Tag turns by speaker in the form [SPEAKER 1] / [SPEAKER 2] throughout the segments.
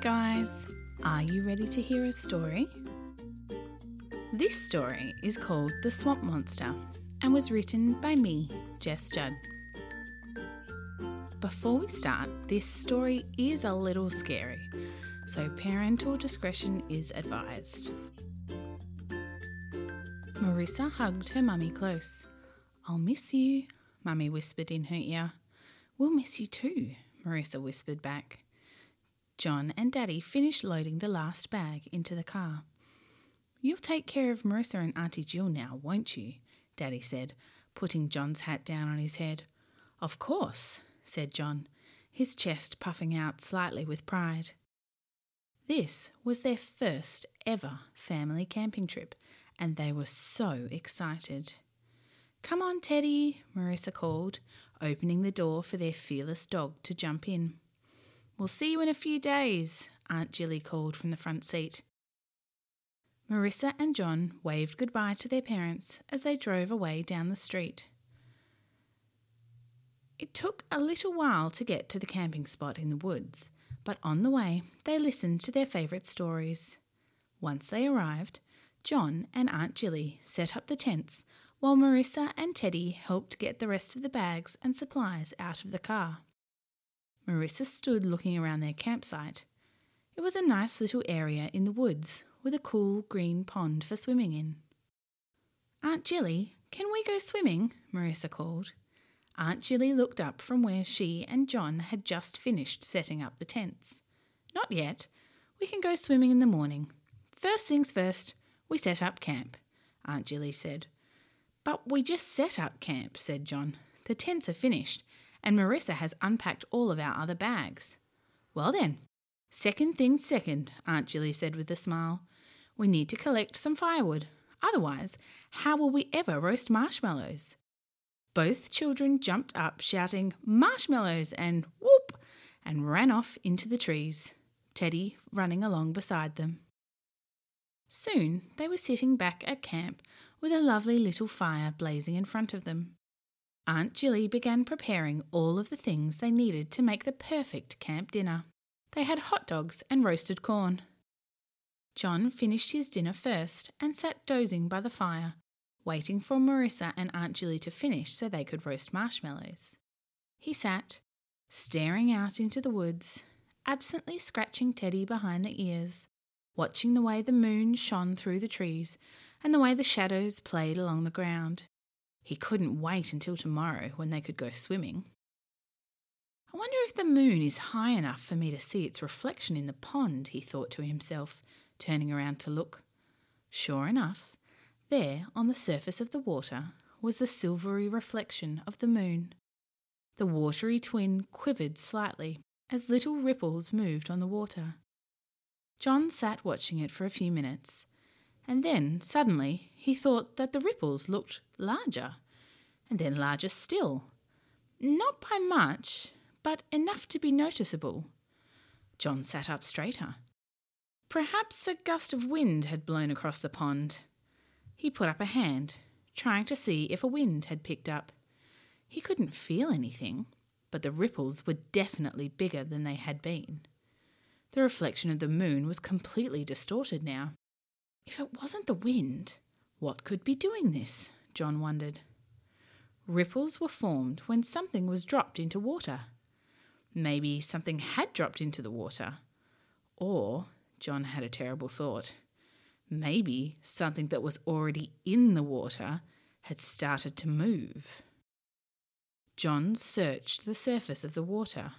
[SPEAKER 1] Guys, are you ready to hear a story? This story is called The Swamp Monster and was written by me, Jess Judd. Before we start, this story is a little scary, so parental discretion is advised. Marisa hugged her mummy close. I'll miss you, Mummy whispered in her ear. We'll miss you too, Marisa whispered back. John and Daddy finished loading the last bag into the car. You'll take care of Marisa and Auntie Jill now, won't you? Daddy said, putting John's hat down on his head. Of course, said John, his chest puffing out slightly with pride. This was their first ever family camping trip, and they were so excited. Come on, Teddy, Marisa called, opening the door for their fearless dog to jump in. We'll see you in a few days, Aunt Jilly called from the front seat. Marisa and John waved goodbye to their parents as they drove away down the street. It took a little while to get to the camping spot in the woods, but on the way they listened to their favourite stories. Once they arrived, John and Aunt Jilly set up the tents while Marisa and Teddy helped get the rest of the bags and supplies out of the car. Marisa stood looking around their campsite. It was a nice little area in the woods with a cool green pond for swimming in. Aunt Jilly, can we go swimming? Marisa called. Aunt Jilly looked up from where she and John had just finished setting up the tents. Not yet. We can go swimming in the morning. First things first, we set up camp, Aunt Jilly said. But we just set up camp, said John. The tents are finished, and Marisa has unpacked all of our other bags. Well then, second thing second, Aunt Jilly said with a smile. We need to collect some firewood. Otherwise, how will we ever roast marshmallows? Both children jumped up, shouting, Marshmallows! and whoop! and ran off into the trees, Teddy running along beside them. Soon they were sitting back at camp with a lovely little fire blazing in front of them. Aunt Jilly began preparing all of the things they needed to make the perfect camp dinner. They had hot dogs and roasted corn. John finished his dinner first and sat dozing by the fire, waiting for Marisa and Aunt Jilly to finish so they could roast marshmallows. He sat, staring out into the woods, absently scratching Teddy behind the ears, watching the way the moon shone through the trees and the way the shadows played along the ground. He couldn't wait until tomorrow when they could go swimming. I wonder if the moon is high enough for me to see its reflection in the pond, he thought to himself, turning around to look. Sure enough, there on the surface of the water was the silvery reflection of the moon. The watery twin quivered slightly as little ripples moved on the water. John sat watching it for a few minutes, and then suddenly he thought that the ripples looked larger, and then larger still. Not by much, but enough to be noticeable. John sat up straighter. Perhaps a gust of wind had blown across the pond. He put up a hand, trying to see if a wind had picked up. He couldn't feel anything, but the ripples were definitely bigger than they had been. The reflection of the moon was completely distorted now. If it wasn't the wind, what could be doing this? John wondered. Ripples were formed when something was dropped into water. Maybe something had dropped into the water. Or, John had a terrible thought, maybe something that was already in the water had started to move. John searched the surface of the water,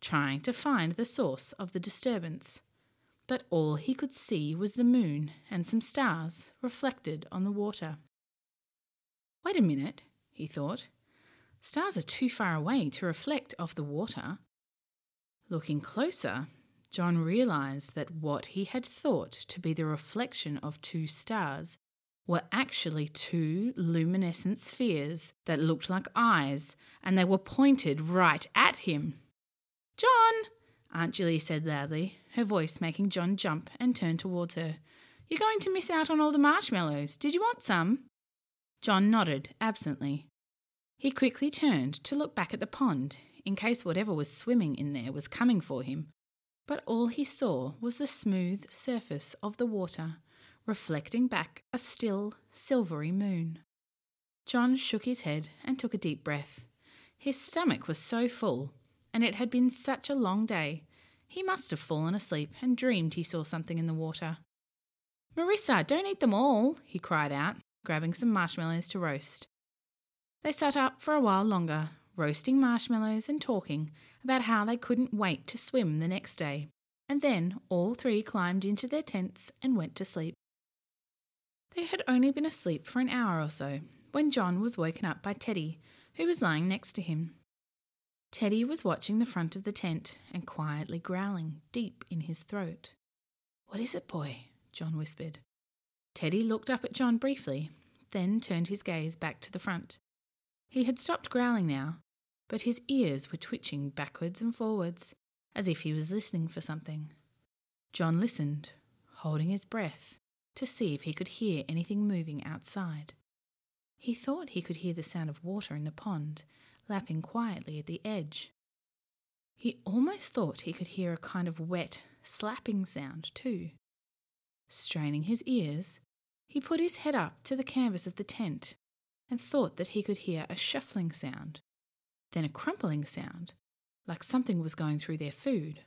[SPEAKER 1] trying to find the source of the disturbance but all he could see was the moon and some stars reflected on the water. Wait a minute, he thought. Stars are too far away to reflect off the water. Looking closer, John realized that what he had thought to be the reflection of two stars were actually two luminescent spheres that looked like eyes, and they were pointed right at him. John! Aunt Jilly said loudly, her voice making John jump and turn towards her. You're going to miss out on all the marshmallows. Did you want some? John nodded absently. He quickly turned to look back at the pond, in case whatever was swimming in there was coming for him. but all he saw was the smooth surface of the water, reflecting back a still, silvery moon. John shook his head and took a deep breath. His stomach was so full, and it had been such a long day, he must have fallen asleep and dreamed he saw something in the water. Marisa, don't eat them all, he cried out, grabbing some marshmallows to roast. They sat up for a while longer, roasting marshmallows and talking about how they couldn't wait to swim the next day, and then all three climbed into their tents and went to sleep. They had only been asleep for an hour or so when John was woken up by Teddy, who was lying next to him. Teddy was watching the front of the tent and quietly growling deep in his throat. What is it, boy? John whispered. Teddy looked up at John briefly, then turned his gaze back to the front. He had stopped growling now, but his ears were twitching backwards and forwards, as if he was listening for something. John listened, holding his breath, to see if he could hear anything moving outside. He thought he could hear the sound of water in the pond, lapping quietly at the edge. He almost thought he could hear a kind of wet, slapping sound, too. Straining his ears, he put his head up to the canvas of the tent and thought that he could hear a shuffling sound, then a crumpling sound, like something was going through their food.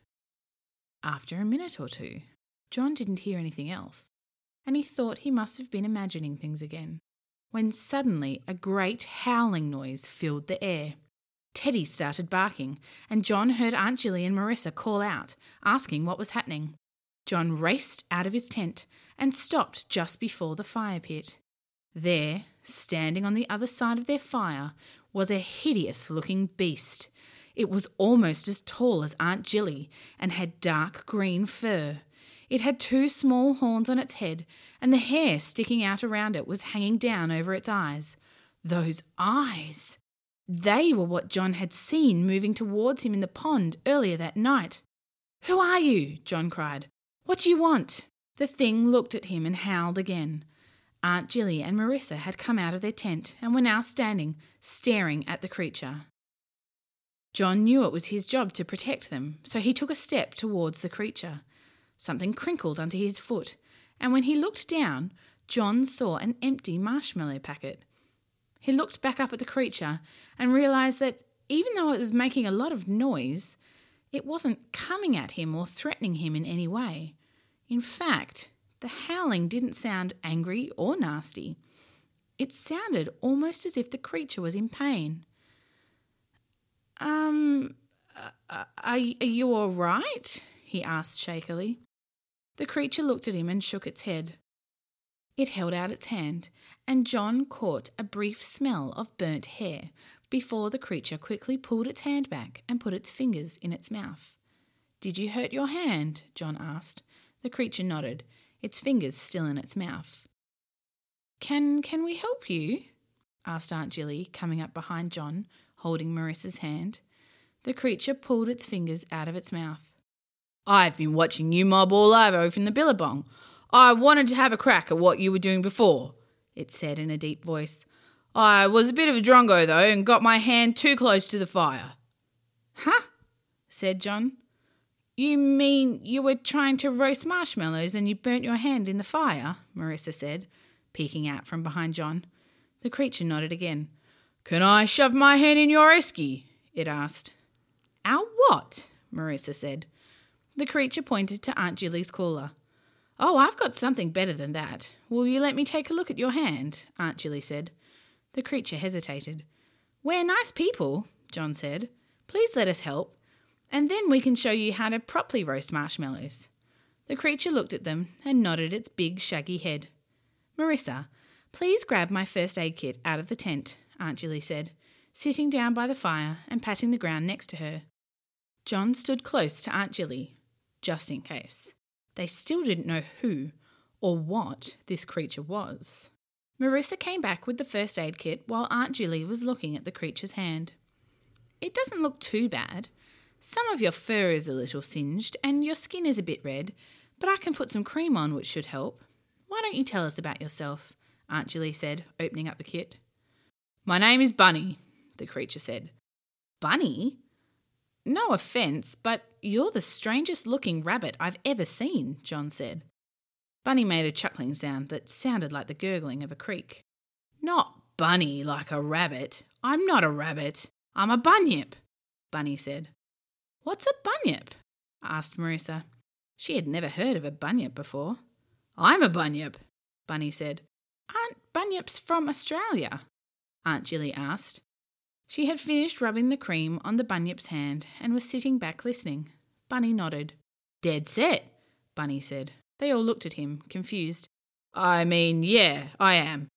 [SPEAKER 1] After a minute or two, John didn't hear anything else, and he thought he must have been imagining things again, when suddenly a great howling noise filled the air. Teddy started barking, and John heard Aunt Jilly and Marisa call out, asking what was happening. John raced out of his tent and stopped just before the fire pit. There, standing on the other side of their fire, was a hideous looking beast. It was almost as tall as Aunt Jilly and had dark green fur. It had two small horns on its head, and the hair sticking out around it was hanging down over its eyes. Those eyes! They were what John had seen moving towards him in the pond earlier that night. Who are you? John cried. What do you want? The thing looked at him and howled again. Aunt Jilly and Marisa had come out of their tent and were now standing, staring at the creature. John knew it was his job to protect them, so he took a step towards the creature. Something crinkled under his foot, and when he looked down, John saw an empty marshmallow packet. He looked back up at the creature and realized that even though it was making a lot of noise, it wasn't coming at him or threatening him in any way. In fact, the howling didn't sound angry or nasty. It sounded almost as if the creature was in pain. Um, are, are you all right? he asked shakily. The creature looked at him and shook its head. It held out its hand, and John caught a brief smell of burnt hair before the creature quickly pulled its hand back and put its fingers in its mouth. Did you hurt your hand? John asked. The creature nodded, its fingers still in its mouth. Can can we help you? asked Aunt Jilly, coming up behind John, holding Marisa's hand. The creature pulled its fingers out of its mouth. I've been watching you mob all over from the billabong. I wanted to have a crack at what you were doing before, it said in a deep voice. I was a bit of a drongo, though, and got my hand too close to the fire. Huh? said John. You mean you were trying to roast marshmallows and you burnt your hand in the fire? Marisa said, peeking out from behind John. The creature nodded again. Can I shove my hand in your esky? it asked. Our what? Marisa said. The creature pointed to Aunt Jilly's cooler. Oh, I've got something better than that. Will you let me take a look at your hand? Aunt Jilly said. The creature hesitated. We're nice people, John said. Please let us help and then we can show you how to properly roast marshmallows. The creature looked at them and nodded its big, shaggy head. Marisa, please grab my first aid kit out of the tent, Aunt Jilly said, sitting down by the fire and patting the ground next to her. John stood close to Aunt Jilly, just in case. They still didn't know who or what this creature was. Marisa came back with the first aid kit while Aunt Julie was looking at the creature's hand. It doesn't look too bad. Some of your fur is a little singed and your skin is a bit red, but I can put some cream on which should help. Why don't you tell us about yourself? Aunt Julie said, opening up the kit. My name is Bunny, the creature said. Bunny? No offence, but you're the strangest looking rabbit I've ever seen, John said. Bunny made a chuckling sound that sounded like the gurgling of a creek. Not bunny like a rabbit. I'm not a rabbit. I'm a bunyip, Bunny said. What's a bunyip? asked Marisa. She had never heard of a bunyip before. I'm a bunyip, Bunny said. Aren't bunyips from Australia? Aunt Jilly asked. She had finished rubbing the cream on the bunyip's hand and was sitting back listening. Bunny nodded. Dead set, Bunny said. They all looked at him, confused. I mean, yeah, I am.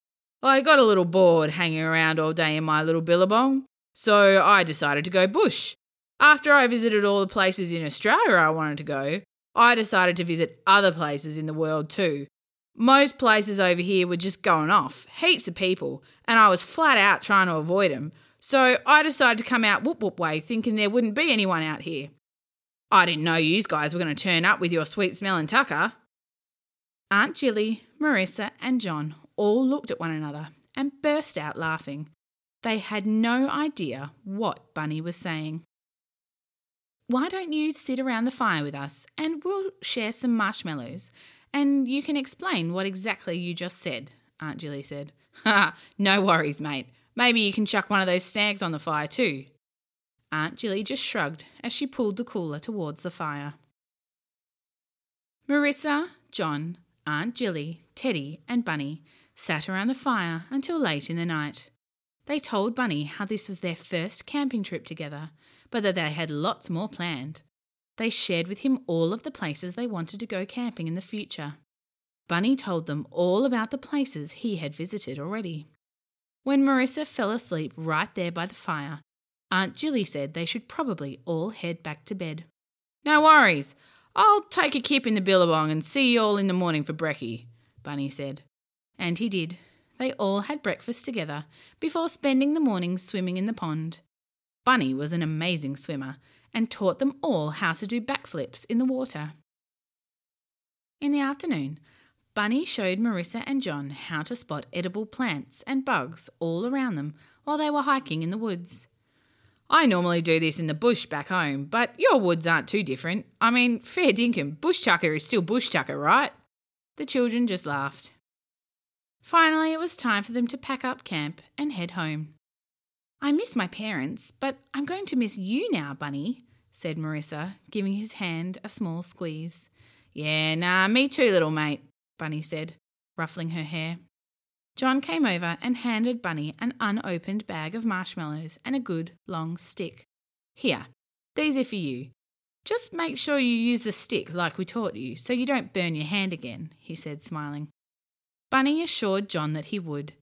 [SPEAKER 1] I got a little bored hanging around all day in my little billabong, so I decided to go bush. After I visited all the places in Australia I wanted to go, I decided to visit other places in the world too. Most places over here were just going off, heaps of people, and I was flat out trying to avoid them. So I decided to come out whoop whoop way, thinking there wouldn't be anyone out here. I didn't know you guys were going to turn up with your sweet smelling tucker. Aunt Jilly, Marisa, and John all looked at one another and burst out laughing. They had no idea what Bunny was saying. Why don't you sit around the fire with us and we'll share some marshmallows and you can explain what exactly you just said, Aunt Jilly said. Ha, no worries, mate. Maybe you can chuck one of those snags on the fire too. Aunt Jilly just shrugged as she pulled the cooler towards the fire. Marisa, John, Aunt Jilly, Teddy, and Bunny sat around the fire until late in the night. They told Bunny how this was their first camping trip together, but that they had lots more planned. They shared with him all of the places they wanted to go camping in the future. Bunny told them all about the places he had visited already. When Marisa fell asleep right there by the fire, Aunt Jilly said they should probably all head back to bed. No worries. I'll take a kip in the billabong and see you all in the morning for brekkie, Bunny said. And he did. They all had breakfast together before spending the morning swimming in the pond. Bunny was an amazing swimmer and taught them all how to do backflips in the water. In the afternoon, Bunny showed Marisa and John how to spot edible plants and bugs all around them while they were hiking in the woods. I normally do this in the bush back home, but your woods aren't too different. I mean, fair dinkum, bush tucker is still bush tucker, right? The children just laughed. Finally, it was time for them to pack up camp and head home. I miss my parents, but I'm going to miss you now, Bunny, said Marisa, giving his hand a small squeeze. Yeah, nah, me too, little mate, Bunny said, ruffling her hair. John came over and handed Bunny an unopened bag of marshmallows and a good long stick. Here, these are for you. Just make sure you use the stick like we taught you so you don't burn your hand again, he said, smiling. Bunny assured John that he would.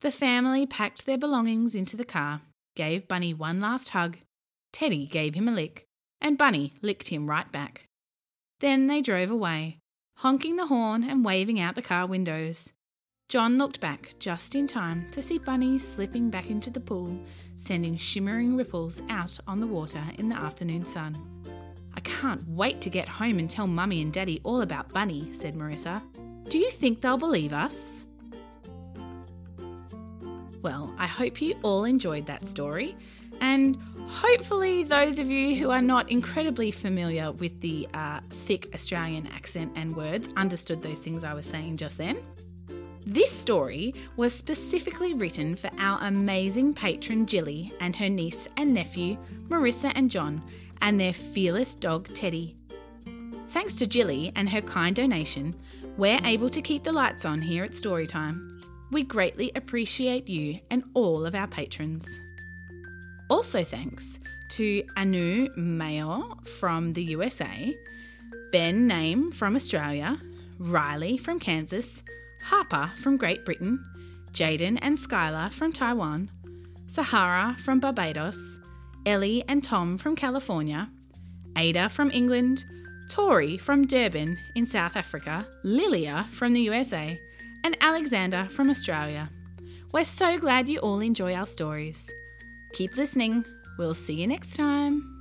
[SPEAKER 1] The family packed their belongings into the car, gave Bunny one last hug, Teddy gave him a lick, and Bunny licked him right back. Then they drove away, honking the horn and waving out the car windows. John looked back just in time to see Bunny slipping back into the pool, sending shimmering ripples out on the water in the afternoon sun. I can't wait to get home and tell Mummy and Daddy all about Bunny, said Marisa. Do you think they'll believe us? Well, I hope you all enjoyed that story, and hopefully, those of you who are not incredibly familiar with the uh, thick Australian accent and words understood those things I was saying just then. This story was specifically written for our amazing patron Jilly and her niece and nephew, Marisa and John, and their fearless dog Teddy. Thanks to Jilly and her kind donation, we're able to keep the lights on here at Storytime. We greatly appreciate you and all of our patrons. Also, thanks to Anu Mayor from the USA, Ben Name from Australia, Riley from Kansas, Harper from Great Britain, Jaden and Skylar from Taiwan, Sahara from Barbados, Ellie and Tom from California, Ada from England, Tori from Durban in South Africa, Lilia from the USA, and Alexander from Australia. We're so glad you all enjoy our stories. Keep listening. We'll see you next time.